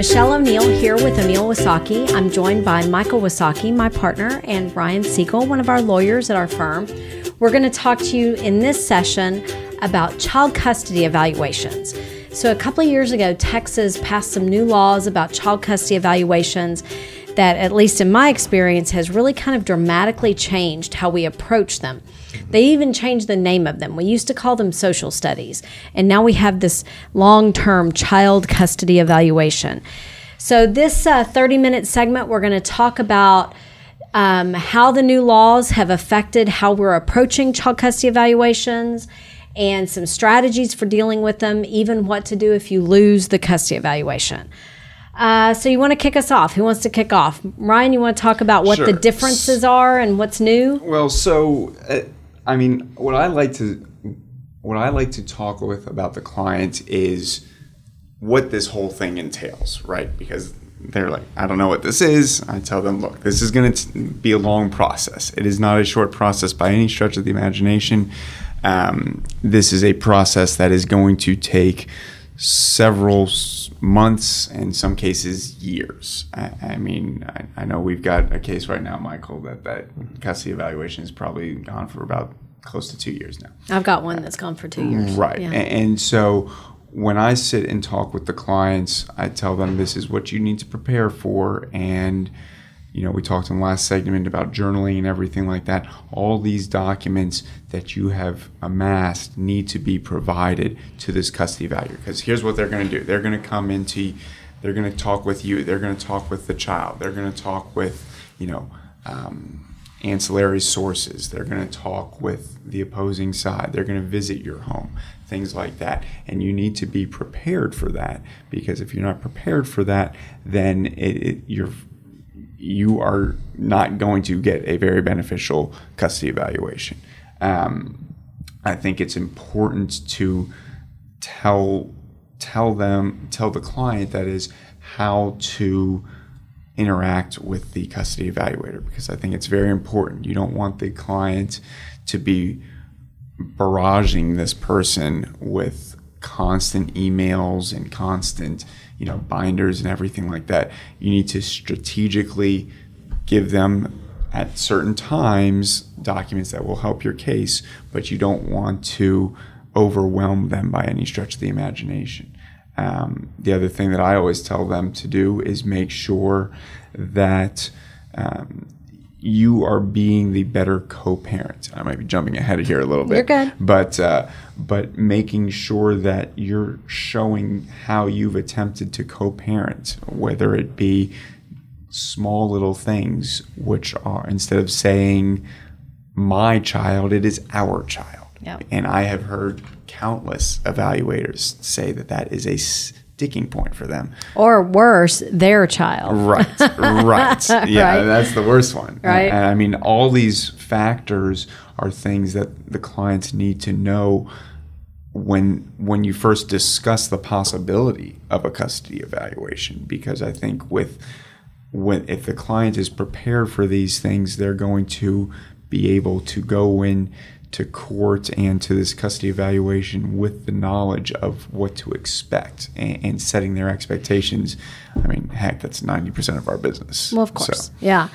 Michelle O'Neil here with O'Neil Wysocki. I'm joined by Michael Wysocki, my partner, and Ryan Siegel, one of our lawyers at our firm. We're going to talk to you in this session about child custody evaluations. So, a couple of years ago, Texas passed some new laws about child custody evaluations that, at least in my experience, has really kind of dramatically changed how we approach them. They even changed the name of them. We used to call them social studies, and now we have this long term child custody evaluation. So, this 30 uh, minute segment, we're going to talk about um, how the new laws have affected how we're approaching child custody evaluations and some strategies for dealing with them, even what to do if you lose the custody evaluation. Uh, so you want to kick us off? Who wants to kick off? Ryan, you want to talk about what sure. the differences are and what's new? Well, so uh, I mean, what I like to what I like to talk with about the client is what this whole thing entails, right? Because they're like, I don't know what this is. I tell them, look, this is going to be a long process. It is not a short process by any stretch of the imagination. Um, this is a process that is going to take several months, in some cases, years. I, I mean, I, I, know we've got a case right now, Michael, that that custody evaluation has probably gone for about close to two years now. I've got one that's gone for two years. Right, yeah. and, and so when I sit and talk with the clients, I tell them this is what you need to prepare for, and you know, we talked in the last segment about journaling and everything like that. All these documents that you have amassed need to be provided to this custody evaluator because here's what they're going to do. They're going to come into, they're going to talk with you. They're going to talk with the child. They're going to talk with, you know, um, ancillary sources. They're going to talk with the opposing side. They're going to visit your home, things like that. And you need to be prepared for that because if you're not prepared for that, then it, it, you're you are not going to get a very beneficial custody evaluation. Um, I think it's important to tell tell them tell the client that is how to interact with the custody evaluator because I think it's very important. You don't want the client to be barraging this person with constant emails and constant you know binders and everything like that you need to strategically give them at certain times documents that will help your case but you don't want to overwhelm them by any stretch of the imagination. Um, the other thing that i always tell them to do is make sure that um, you are being the better co-parent. I might be jumping ahead of here a little bit. You're good. But uh, but making sure that you're showing how you've attempted to co-parent, whether it be small little things, which are instead of saying my child, it is our child. Yep. And I have heard countless evaluators say that that is a sticking point for them. Or worse, their child. Right, right. Yeah, right? that's the worst one. Right. And, and I mean, all these factors are things that the clients need to know when when you first discuss the possibility of a custody evaluation because I think with when if the client is prepared for these things they're going to be able to go in to court and to this custody evaluation with the knowledge of what to expect and, and setting their expectations. I mean, heck, that's 90% of our business. Well, of course. So. Yeah.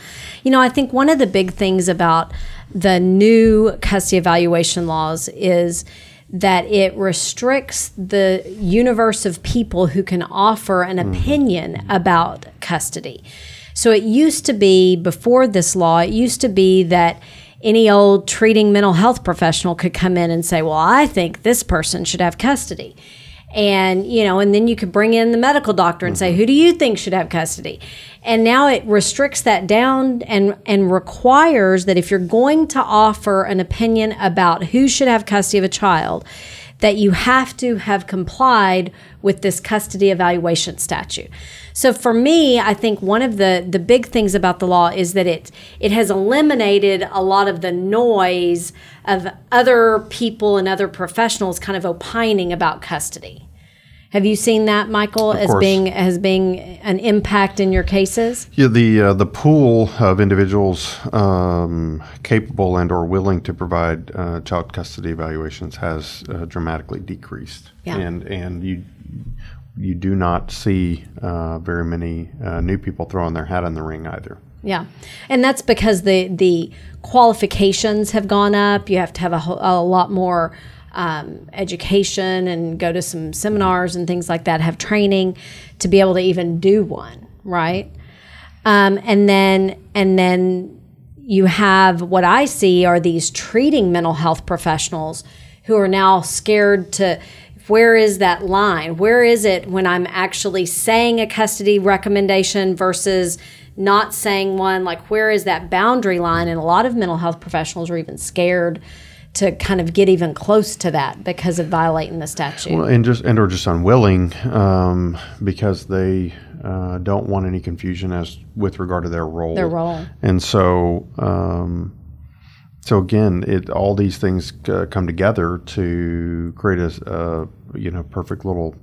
You know, I think one of the big things about the new custody evaluation laws is that it restricts the universe of people who can offer an mm-hmm. opinion about custody. So it used to be, before this law, it used to be that any old treating mental health professional could come in and say, Well, I think this person should have custody. And, you know, and then you could bring in the medical doctor and mm-hmm. say, Who do you think should have custody? And now it restricts that down and, and requires that if you're going to offer an opinion about who should have custody of a child, that you have to have complied with this custody evaluation statute. So for me, I think one of the the big things about the law is that it it has eliminated a lot of the noise of other people and other professionals kind of opining about custody. Have you seen that, Michael, of as course. being as being an impact in your cases? Yeah, the uh, the pool of individuals um, capable and or willing to provide uh, child custody evaluations has uh, dramatically decreased. Yeah. And and you you do not see uh, very many uh, new people throwing their hat in the ring either. Yeah, and that's because the the qualifications have gone up. You have to have a, a lot more um, education and go to some seminars and things like that. Have training to be able to even do one, right? Um, and then and then you have what I see are these treating mental health professionals who are now scared to where is that line? Where is it when I'm actually saying a custody recommendation versus not saying one? Like, where is that boundary line? And a lot of mental health professionals are even scared to kind of get even close to that because of violating the statute. Well, and just and or just unwilling um, because they uh, don't want any confusion as with regard to their role. Their role. And so, um, so again, it all these things uh, come together to create a uh, you know perfect little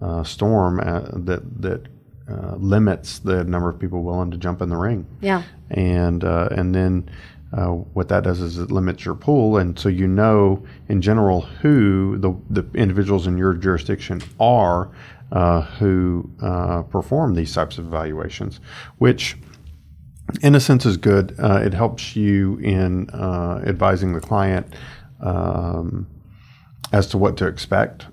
uh, storm uh, that that uh, limits the number of people willing to jump in the ring. Yeah. And and then uh, what that does is it limits your pool, and so you know in general who the, the individuals in your jurisdiction are uh, who uh, perform these types of evaluations, which in a sense is good. Uh, it helps you in uh, advising the client um, as to what to expect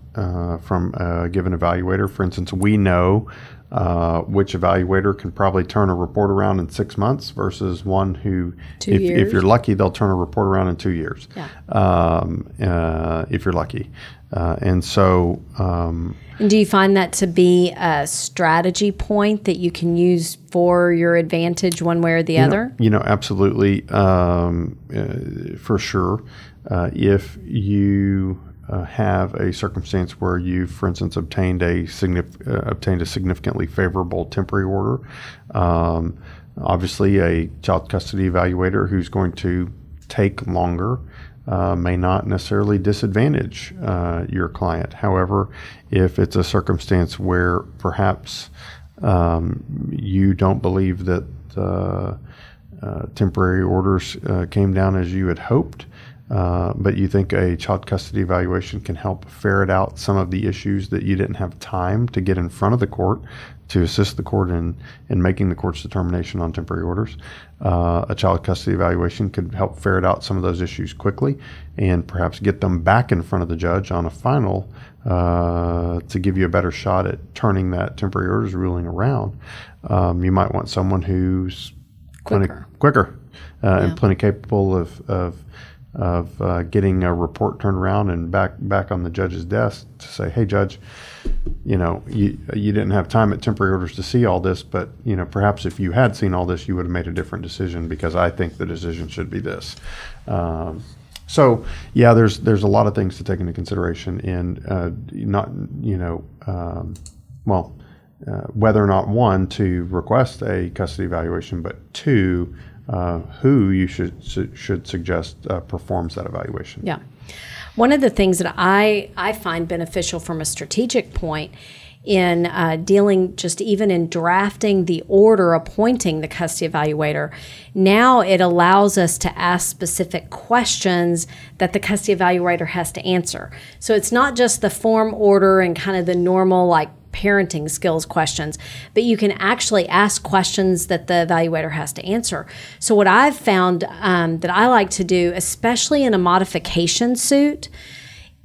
from a given evaluator. For instance, we know uh, which evaluator can probably turn a report around in six months versus one who, if, if you're lucky, they'll turn a report around in two years. Yeah. Um, uh, if you're lucky. Uh, and so. Um, and do you find that to be a strategy point that you can use for your advantage one way or the you other? Know, you know, absolutely, um, uh, for sure. Uh, if you uh, have a circumstance where you, for instance, obtained a signif- uh, obtained a significantly favorable temporary order. Um, obviously, a child custody evaluator who's going to take longer uh, may not necessarily disadvantage uh, your client. However, if it's a circumstance where perhaps um, you don't believe that uh, temporary orders uh, came down as you had hoped, uh, but you think a child custody evaluation can help ferret out some of the issues that you didn't have time to get in front of the court to assist the court in, in making the court's determination on temporary orders. Uh, a child custody evaluation could help ferret out some of those issues quickly and perhaps get them back in front of the judge on a final uh, to give you a better shot at turning that temporary orders ruling around. Um, you might want someone who's quicker, quicker uh, yeah. and plenty capable of, of of uh, getting a report turned around and back back on the judge's desk to say, "Hey, judge, you know, you you didn't have time at temporary orders to see all this, but you know, perhaps if you had seen all this, you would have made a different decision because I think the decision should be this." Um, so yeah, there's there's a lot of things to take into consideration in uh, not you know, um, well. Uh, whether or not one to request a custody evaluation, but two uh, who you should should suggest uh, performs that evaluation. Yeah, one of the things that I I find beneficial from a strategic point in uh, dealing just even in drafting the order appointing the custody evaluator now it allows us to ask specific questions that the custody evaluator has to answer so it's not just the form order and kind of the normal like parenting skills questions, but you can actually ask questions that the evaluator has to answer. So, what I've found um, that I like to do, especially in a modification suit,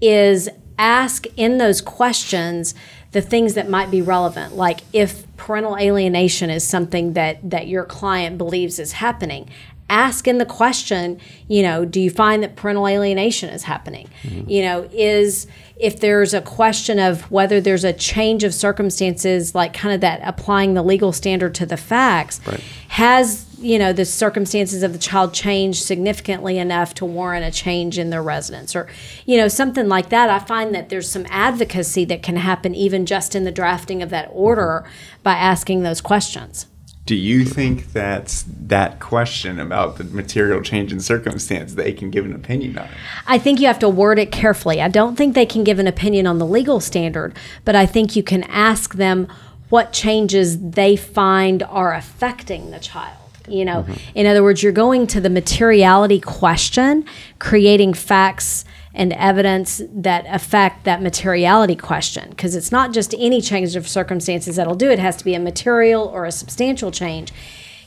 is ask in those questions the things that might be relevant like if parental alienation is something that that your client believes is happening ask in the question, you know, do you find that parental alienation is happening? Mm-hmm. You know, is if there's a question of whether there's a change of circumstances, like kind of that applying the legal standard to the facts, right. has you know the circumstances of the child changed significantly enough to warrant a change in their residence or you know something like that i find that there's some advocacy that can happen even just in the drafting of that order by asking those questions do you think that that question about the material change in circumstance they can give an opinion on? I think you have to word it carefully. I don't think they can give an opinion on the legal standard, but I think you can ask them what changes they find are affecting the child. You know, mm-hmm. in other words, you're going to the materiality question, creating facts and evidence that affect that materiality question. Because it's not just any change of circumstances that'll do it. has to be a material or a substantial change.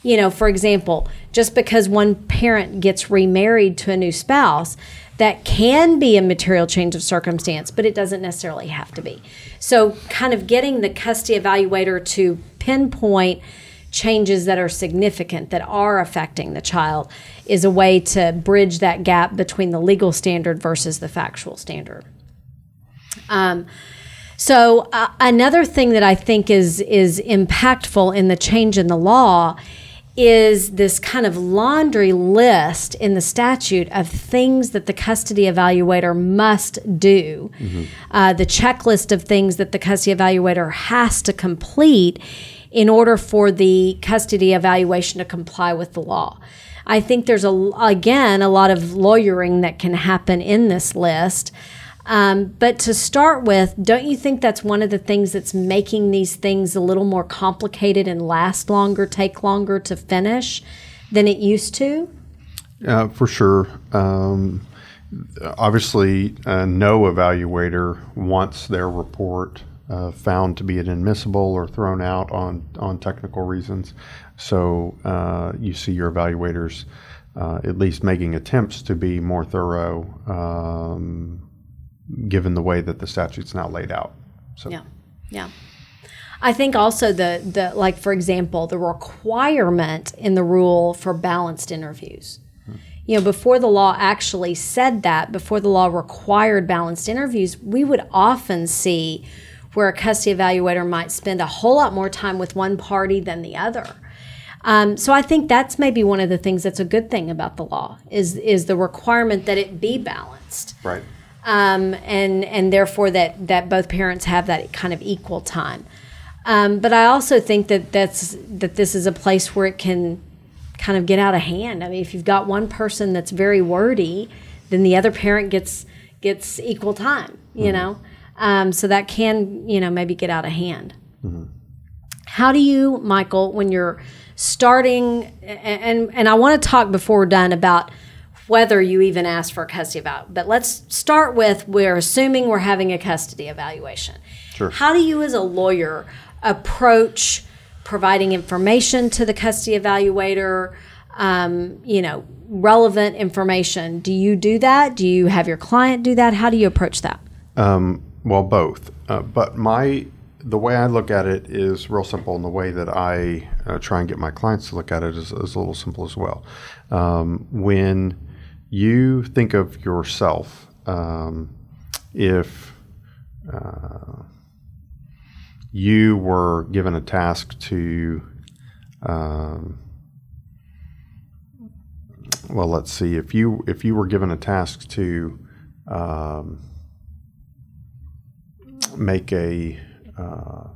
You know for example just because one parent gets remarried to a new spouse that can be a material change of circumstance but it doesn't necessarily have to be. So kind of getting the custody evaluator to pinpoint changes that are significant that are affecting the child is a way to bridge that gap between the legal standard versus the factual standard. Um, so uh, another thing that I think is is impactful in the change in the law is this kind of laundry list in the statute of things that the custody evaluator must do, mm-hmm. uh, the checklist of things that the custody evaluator has to complete in order for the custody evaluation to comply with the law. I think there's a again a lot of lawyering that can happen in this list. Um, but to start with, don't you think that's one of the things that's making these things a little more complicated and last longer, take longer to finish than it used to? Uh, for sure. Um, obviously, uh, no evaluator wants their report uh, found to be inadmissible or thrown out on, on technical reasons. So uh, you see your evaluators uh, at least making attempts to be more thorough, um, given the way that the statute's now laid out. So. Yeah, yeah. I think also the the like for example the requirement in the rule for balanced interviews. Hmm. You know, before the law actually said that, before the law required balanced interviews, we would often see where a custody evaluator might spend a whole lot more time with one party than the other. Um, so I think that's maybe one of the things that's a good thing about the law is is the requirement that it be balanced, right? Um, and and therefore that that both parents have that kind of equal time. Um, but I also think that that's that this is a place where it can kind of get out of hand. I mean, if you've got one person that's very wordy, then the other parent gets gets equal time. You mm-hmm. know. Um, so that can, you know, maybe get out of hand. Mm-hmm. How do you, Michael, when you're starting, and and I want to talk before we're done about whether you even ask for a custody evaluation. But let's start with we're assuming we're having a custody evaluation. Sure. How do you, as a lawyer, approach providing information to the custody evaluator? Um, you know, relevant information. Do you do that? Do you have your client do that? How do you approach that? Um, well, both. Uh, but my the way I look at it is real simple, and the way that I uh, try and get my clients to look at it is, is a little simple as well. Um, when you think of yourself, um, if uh, you were given a task to, um, well, let's see, if you if you were given a task to um, make a uh,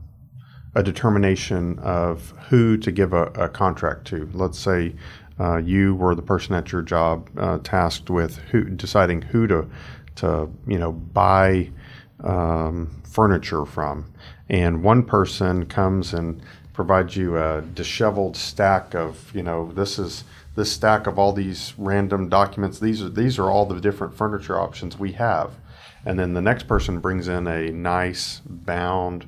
a determination of who to give a, a contract to. Let's say uh, you were the person at your job uh, tasked with who deciding who to to you know buy um, furniture from, and one person comes and provides you a disheveled stack of you know this is this stack of all these random documents. These are these are all the different furniture options we have and then the next person brings in a nice bound,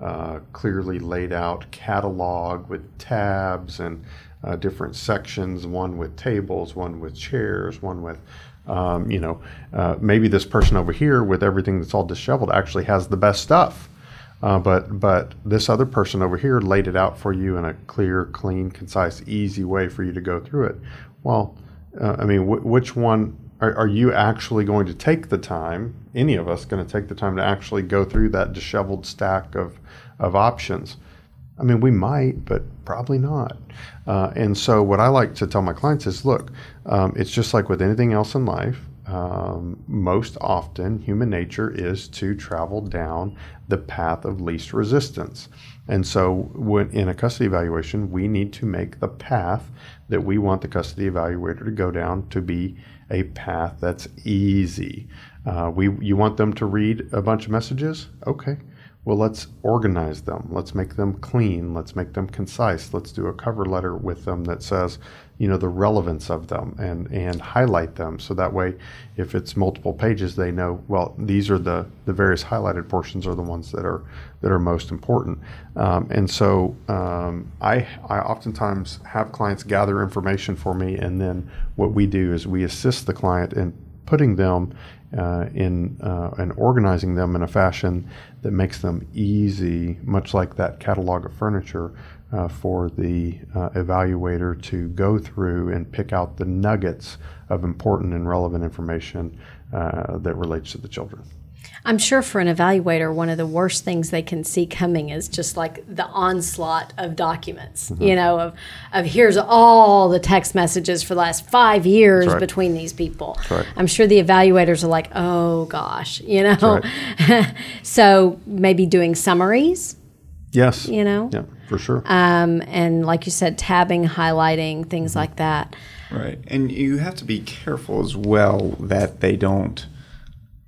uh, clearly laid out catalog with tabs and uh, different sections. One with tables, one with chairs, one with um, you know, uh, maybe this person over here with everything that's all disheveled actually has the best stuff. Uh, but but this other person over here laid it out for you in a clear, clean, concise, easy way for you to go through it. Well, uh, I mean, wh- which one are, are you actually going to take the time, any of us going to take the time to actually go through that disheveled stack of, of options? I mean, we might, but probably not. Uh, and so, what I like to tell my clients is look, um, it's just like with anything else in life. Um, most often, human nature is to travel down the path of least resistance. And so, when in a custody evaluation, we need to make the path that we want the custody evaluator to go down to be a path that's easy. Uh, we, you want them to read a bunch of messages? Okay. well, let's organize them. Let's make them clean. Let's make them concise. Let's do a cover letter with them that says, you know, the relevance of them and, and highlight them. So that way, if it's multiple pages, they know, well, these are the, the various highlighted portions are the ones that are, that are most important. Um, and so um, I, I oftentimes have clients gather information for me. And then what we do is we assist the client in putting them uh, in uh, and organizing them in a fashion that makes them easy, much like that catalog of furniture, uh, for the uh, evaluator to go through and pick out the nuggets of important and relevant information uh, that relates to the children. I'm sure for an evaluator, one of the worst things they can see coming is just like the onslaught of documents, mm-hmm. you know, of, of here's all the text messages for the last five years right. between these people. Right. I'm sure the evaluators are like, oh gosh, you know. Right. so maybe doing summaries. Yes. You know? Yeah, for sure. Um, and like you said, tabbing, highlighting, things mm-hmm. like that. Right. And you have to be careful as well that they don't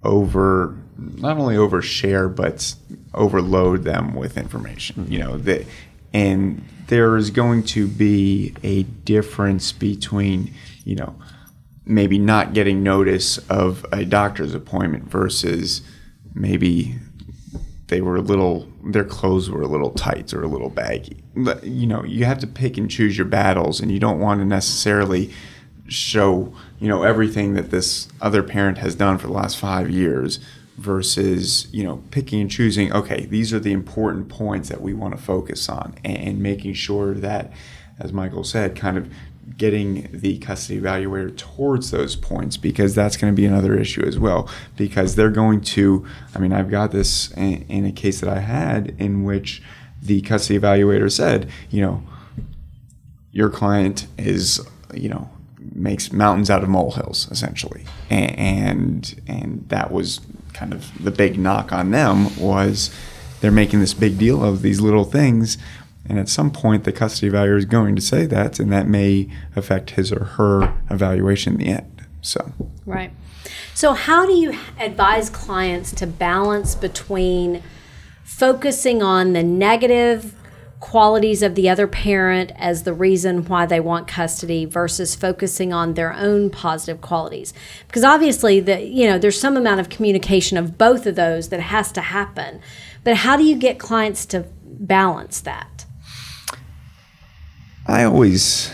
over not only overshare but overload them with information. Mm-hmm. You know that, and there is going to be a difference between you know maybe not getting notice of a doctor's appointment versus maybe they were a little their clothes were a little tight or a little baggy. You know you have to pick and choose your battles and you don't want to necessarily show you know everything that this other parent has done for the last five years versus you know picking and choosing okay these are the important points that we want to focus on and, making sure that as michael said kind of getting the custody evaluator towards those points because that's going to be another issue as well. Because they're going to i mean i've got this in, in a case that i had in which the custody evaluator said you know your client is you know makes mountains out of molehills essentially. And and that was kind of the big knock on them was they're making this big deal of these little things and at some point the custody evaluator is going to say that and that may affect his or her evaluation in the end so. Right. So how do you advise clients to balance between focusing on the negative qualities of the other parent as the reason why they want custody versus focusing on their own positive qualities? Because obviously the you know there's some amount of communication of both of those that has to happen. But how do you get clients to balance that i always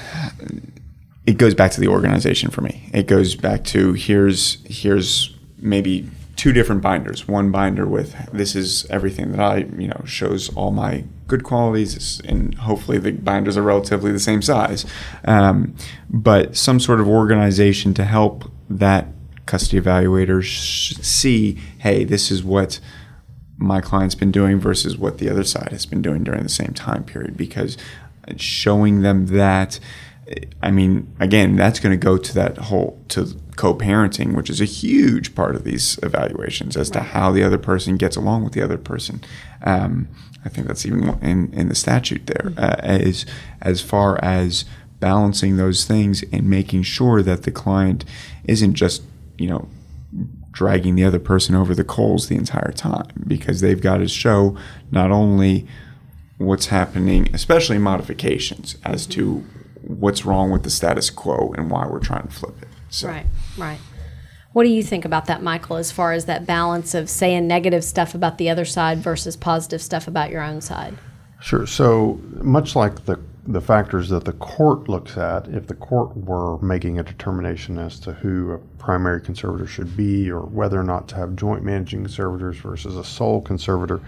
it goes back to the organization for me it goes back to here's here's maybe two different binders. One binder with this is everything that I, you know, shows all my good qualities, and hopefully the binders are relatively the same size. Um, but some sort of organization to help that custody evaluator sh- see, hey, this is what my client's been doing versus what the other side has been doing during the same time period. Because showing them that I mean, again, that's going to go to that whole to co-parenting, which is a huge part of these evaluations as right. to how the other person gets along with the other person. Um, I think that's even in, in the statute there, mm-hmm. uh, as as far as balancing those things and making sure that the client isn't just you know dragging the other person over the coals the entire time because they've got to show not only what's happening, especially modifications, as to mm-hmm. what's wrong with the status quo and why we're trying to flip it. So. Right, right. What do you think about that, Michael, as far as that balance of saying negative stuff about the other side versus positive stuff about your own side? Sure. So, much like the the factors that the court looks at, if the court were making a determination as to who a primary conservator should be or whether or not to have joint managing conservators versus a sole conservator,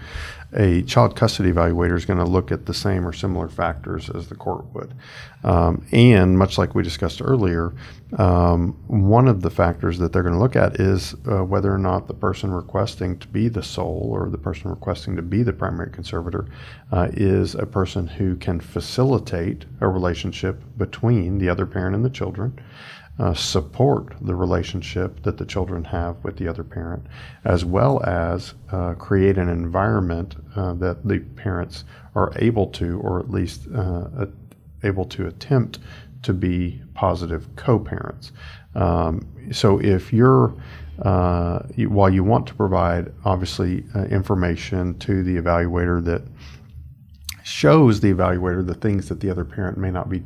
a child custody evaluator is going to look at the same or similar factors as the court would. Um, and much like we discussed earlier, um, one of the factors that they're going to look at is uh, whether or not the person requesting to be the sole or the person requesting to be the primary conservator uh, is a person who can facilitate a relationship between the other parent and the children uh, support the relationship that the children have with the other parent, as well as uh, create an environment uh, that the parents are able to, or at least uh, able to attempt to be positive co parents. Um, so if you're uh, you, while you want to provide obviously uh, information to the evaluator that shows the evaluator the things that the other parent may not be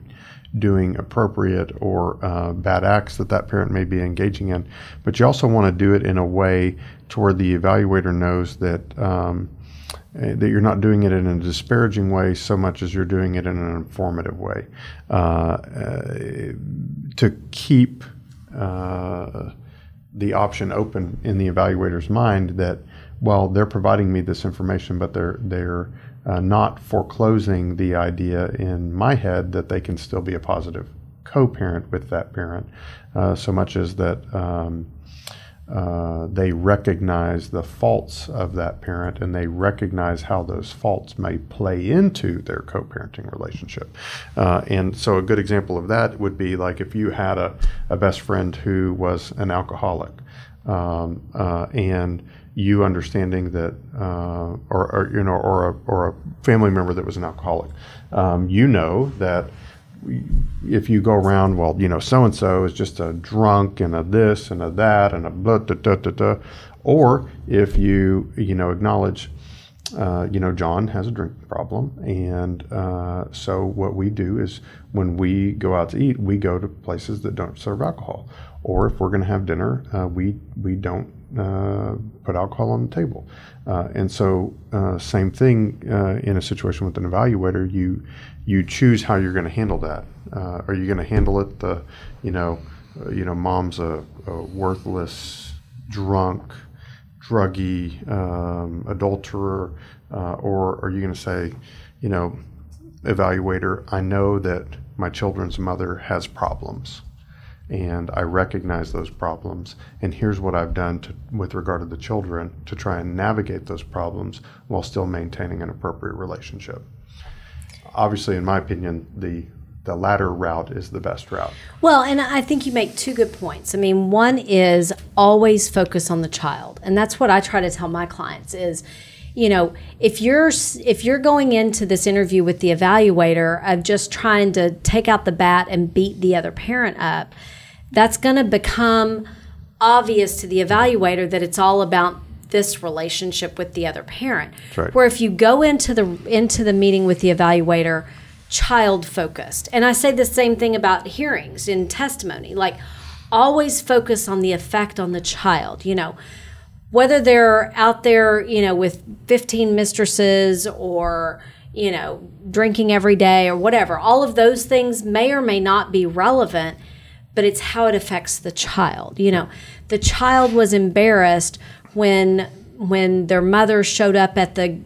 doing appropriate or uh, bad acts that that parent may be engaging in. But you also want to do it in a way to where the evaluator knows that um, eh, that you're not doing it in a disparaging way so much as you're doing it in an informative way uh, uh, to keep uh, the option open in the evaluator's mind that well they're providing me this information but they're they're uh, not foreclosing the idea in my head that they can still be a positive co-parent with that parent, uh, so much as that um, uh, they recognize the faults of that parent and they recognize how those faults may play into their co-parenting relationship. Uh, and so a good example of that would be like if you had a, a best friend who was an alcoholic um, uh, and you understanding that, uh, or, or, you know, or a, or a family member that was an alcoholic, um, you know that if you go around, well, you know, so and so is just a drunk and a this and a that and a blah, da, da, da, da. or if you, you know, acknowledge, uh, you know, John has a drinking problem, and uh, so what we do is when we go out to eat, we go to places that don't serve alcohol, or if we're going to have dinner, uh, we we don't uh, put alcohol on the table. Uh, and so, uh, same thing uh, in a situation with an evaluator. You you choose how you're going to handle that. Uh, are you going to handle it the, you know, you know, mom's a, a worthless, drunk, druggy, um, adulterer, or are you going to say, you know, evaluator, I know that my children's mother has problems and I recognize those problems. And here's what I've done to, with regard to the children to try and navigate those problems while still maintaining an appropriate relationship. Obviously, in my opinion, the the latter route is the best route. Well, and I think you make two good points. I mean, one is always focus on the child, and that's what I try to tell my clients is you know if you're if you're going into this interview with the evaluator of just trying to take out the bat and beat the other parent up that's going to become obvious to the evaluator that it's all about this relationship with the other parent. Right. Where if you go into the into the meeting with the evaluator child focused. And I say the same thing about hearings in testimony. Like always focus on the effect on the child, you know. Whether they're out there, you know, with 15 mistresses or you know, drinking every day or whatever. All of those things may or may not be relevant but it's how it affects the child. You know, the child was embarrassed when when their mother showed up at the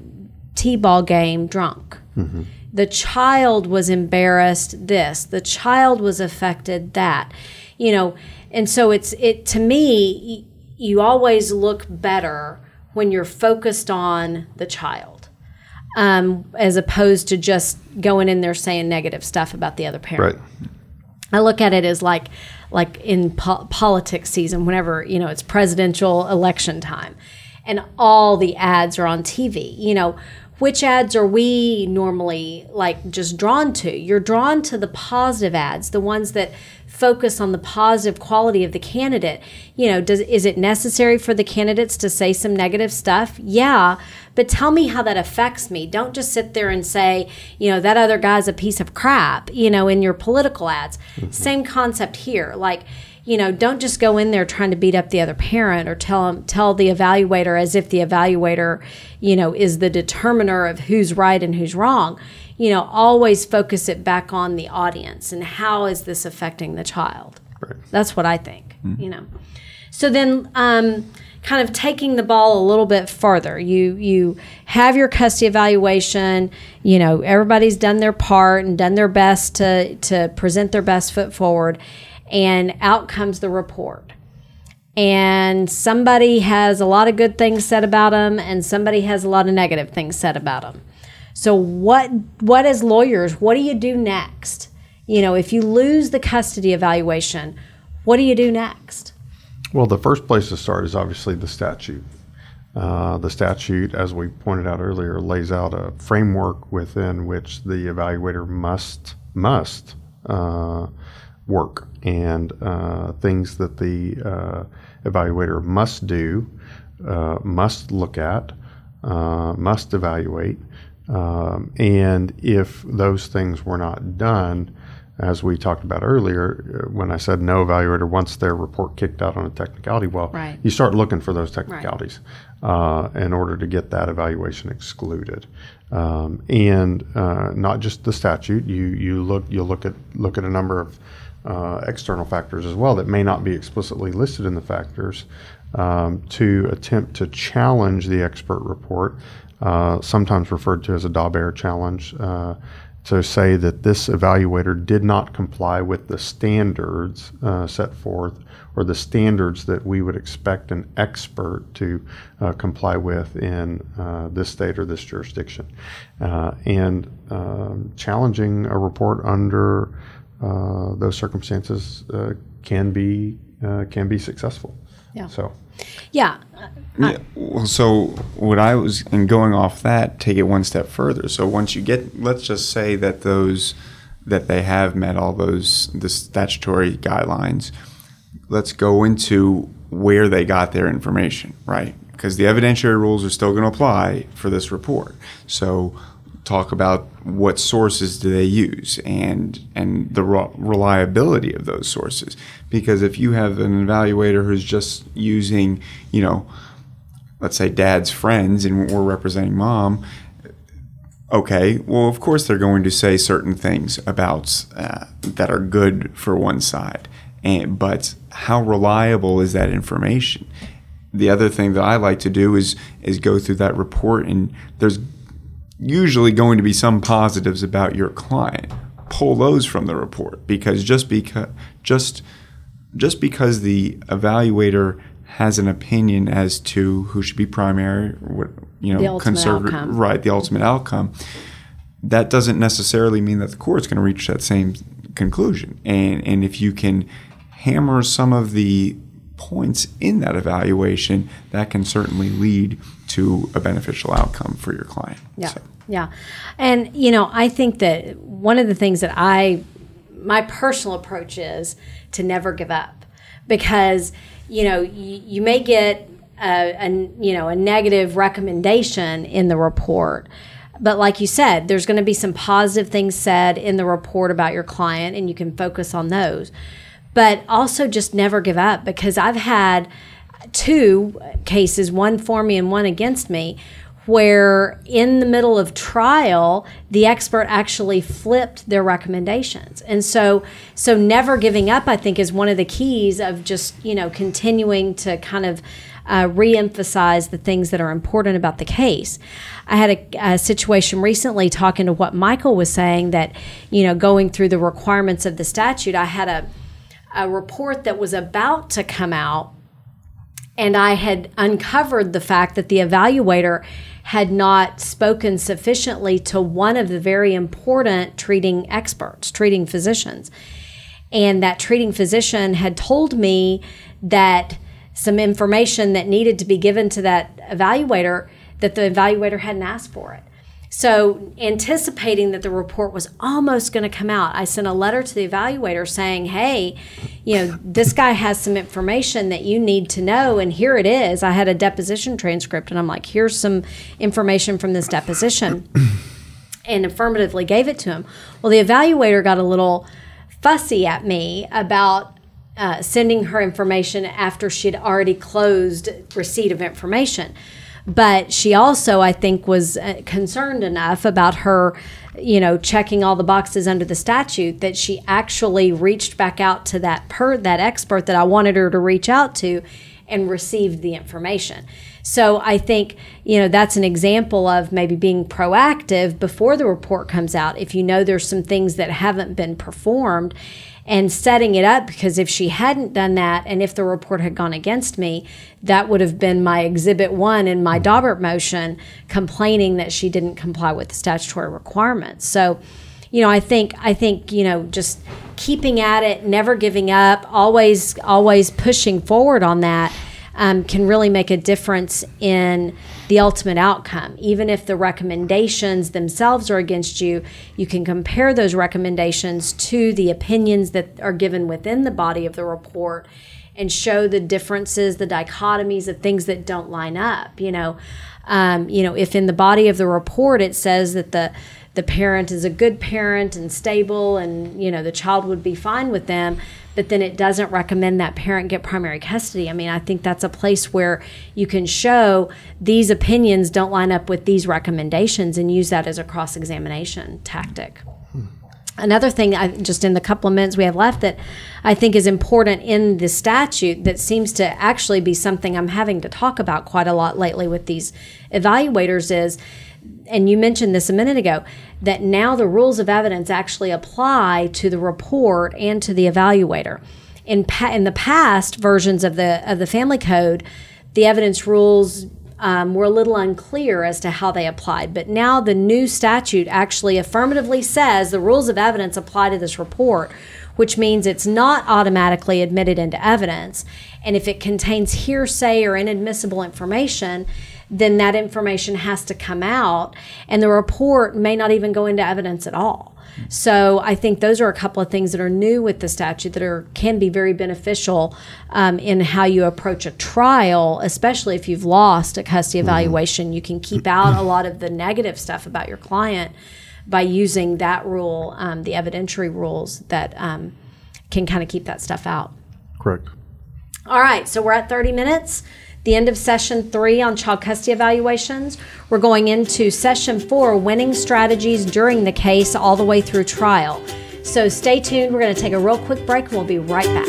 t-ball game drunk. Mm-hmm. The child was embarrassed this. The child was affected that. You know, and so it's it to me you always look better when you're focused on the child. Um, as opposed to just going in there saying negative stuff about the other parent. Right. I look at it as like like in po- politics season whenever you know it's presidential election time and all the ads are on TV you know which ads are we normally like just drawn to you're drawn to the positive ads the ones that focus on the positive quality of the candidate. You know, does is it necessary for the candidates to say some negative stuff? Yeah, but tell me how that affects me. Don't just sit there and say, you know, that other guy's a piece of crap, you know, in your political ads. Mm-hmm. Same concept here. Like, you know, don't just go in there trying to beat up the other parent or tell them, tell the evaluator as if the evaluator, you know, is the determiner of who's right and who's wrong you know, always focus it back on the audience and how is this affecting the child. Right. That's what I think, mm-hmm. you know. So then, um, kind of taking the ball a little bit further. You you have your custody evaluation. You know everybody's done their part and done their best to to present their best foot forward, and out comes the report. And somebody has a lot of good things said about them, and somebody has a lot of negative things said about them. So what what as lawyers, what do you do next? You know, if you lose the custody evaluation, what do you do next? Well, the first place to start is obviously the statute. Uh, the statute, as we pointed out earlier, lays out a framework within which the evaluator must must uh, work and uh, things that the uh, evaluator must do, uh, must look at, uh, must evaluate. Um, and if those things were not done, as we talked about earlier, uh, when I said no evaluator once their report kicked out on a technicality, well, Right. you start looking for those technicalities uh, in order to get that evaluation excluded. Um, and uh, not just the statute, you you look you look at look at a number of uh, external factors as well that may not be explicitly listed in the factors um, to attempt to challenge the expert report, uh, sometimes referred to as a Daubert challenge. Uh, to say that this evaluator did not comply with the standards uh, set forth or the standards that we would expect an expert to uh, comply with in uh, this state or this jurisdiction. And um, challenging a report under uh, those circumstances uh, can be uh, can be successful. Yeah. So Yeah. Yeah, well, so what I was, and going off that, take it one step further. So once you get, let's just say that those, that they have met all those, the statutory guidelines, let's go into where they got their information, right? Because the evidentiary rules are still going to apply for this report. So talk about what sources do they use and and the re- reliability of those sources. Because if you have an evaluator who's just using, you know, let's say dad's friends and we're representing mom okay well of course they're going to say certain things about uh, that are good for one side and but how reliable is that information the other thing that i like to do is is go through that report and there's usually going to be some positives about your client pull those from the report because just because just just because the evaluator has an opinion as to who should be primary, what you know, conservator, right? The ultimate outcome. That doesn't necessarily mean that the court's going to reach that same conclusion. And and if you can hammer some of the points in that evaluation, that can certainly lead to a beneficial outcome for your client. Yeah. So, Yeah. And, you know, I think that one of the things that I, my personal approach is to never give up because, you know, you, you may get a, a, you know, a negative recommendation in the report. But like you said, there's going to be some positive things said in the report about your client, and you can focus on those. But also just never give up because I've had two cases, one for me and one against me, where in the middle of trial the expert actually flipped their recommendations. And so so never giving up i think is one of the keys of just you know continuing to kind of uh, re-emphasize the things that are important about the case. I had a, a situation recently talking to what michael was saying that you know going through the requirements of the statute i had a a report that was about to come out and I had uncovered the fact that the evaluator had not spoken sufficiently to one of the very important treating experts, treating physicians. And that treating physician had told me that some information that needed to be given to that evaluator that the evaluator hadn't asked for it. So, anticipating that the report was almost going to come out, I sent a letter to the evaluator saying, Hey, you know, this guy has some information that you need to know, and here it is. I had a deposition transcript, and I'm like, Here's some information from this deposition, and affirmatively gave it to him. Well, the evaluator got a little fussy at me about uh, sending her information after she'd already closed receipt of information but she also i think was uh, concerned enough about her you know checking all the boxes under the statute that she actually reached back out to that per that expert that i wanted her to reach out to and received the information. So i think you know that's an example of maybe being proactive before the report comes out if you know there's some things that haven't been performed and setting it up because if she hadn't done that and if the report had gone against me, that would have been my exhibit one in my Daubert motion complaining that she didn't comply with the statutory requirements. So, you know, I think I think, you know, just keeping at it, never giving up, always always pushing forward on that. Um, can really make a difference in the ultimate outcome. Even if the recommendations themselves are against you, you can compare those recommendations to the opinions that are given within the body of the report and show the differences, the dichotomies of things that don't line up. You know, um, you know, if in the body of the report it says that the the parent is a good parent and stable, and you know the child would be fine with them, but then it doesn't recommend that parent get primary custody. I mean, I think that's a place where you can show these opinions don't line up with these recommendations and use that as a cross examination tactic. Another thing, I, just in the couple of minutes we have left, that I think is important in the statute that seems to actually be something I'm having to talk about quite a lot lately with these evaluators is, and you mentioned this a minute ago, that now the rules of evidence actually apply to the report and to the evaluator. In, pa- in the past versions of the of the family code, the evidence rules um, were a little unclear as to how they applied. But now the new statute actually affirmatively says the rules of evidence apply to this report, which means it's not automatically admitted into evidence. And if it contains hearsay or inadmissible information, then that information has to come out, and the report may not even go into evidence at all. So I think those are a couple of things that are new with the statute that are can be very beneficial um, in how you approach a trial, especially if you've lost a custody mm-hmm. evaluation. You can keep out a lot of the negative stuff about your client by using that rule, um, the evidentiary rules that um, can kind of keep that stuff out. Correct. All right, so we're at 30 minutes the end of session three on child custody evaluations. We're going into session four, winning strategies during the case all the way through trial. So stay tuned. We're going to take a real quick break and we'll be right back.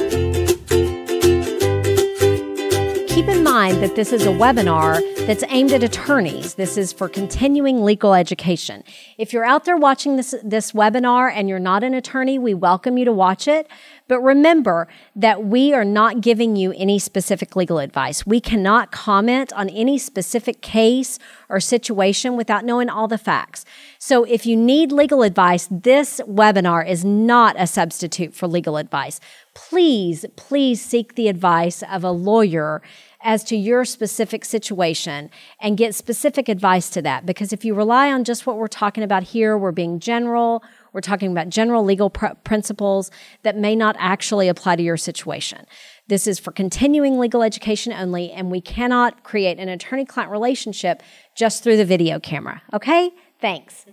Keep in mind that this is a webinar that's aimed at attorneys. This is for continuing legal education. If you're out there watching this, this webinar and you're not an attorney, we welcome you to watch it. But remember that we are not giving you any specific legal advice. We cannot comment on any specific case or situation without knowing all the facts. So if you need legal advice, this webinar is not a substitute for legal advice. Please, please seek the advice of a lawyer as to your specific situation and get specific advice to that. Because if you rely on just what we're talking about here, we're being general, we're talking about general legal pr- principles that may not actually apply to your situation. This is for continuing legal education only, and we cannot create an attorney client relationship just through the video camera. Okay? Thanks.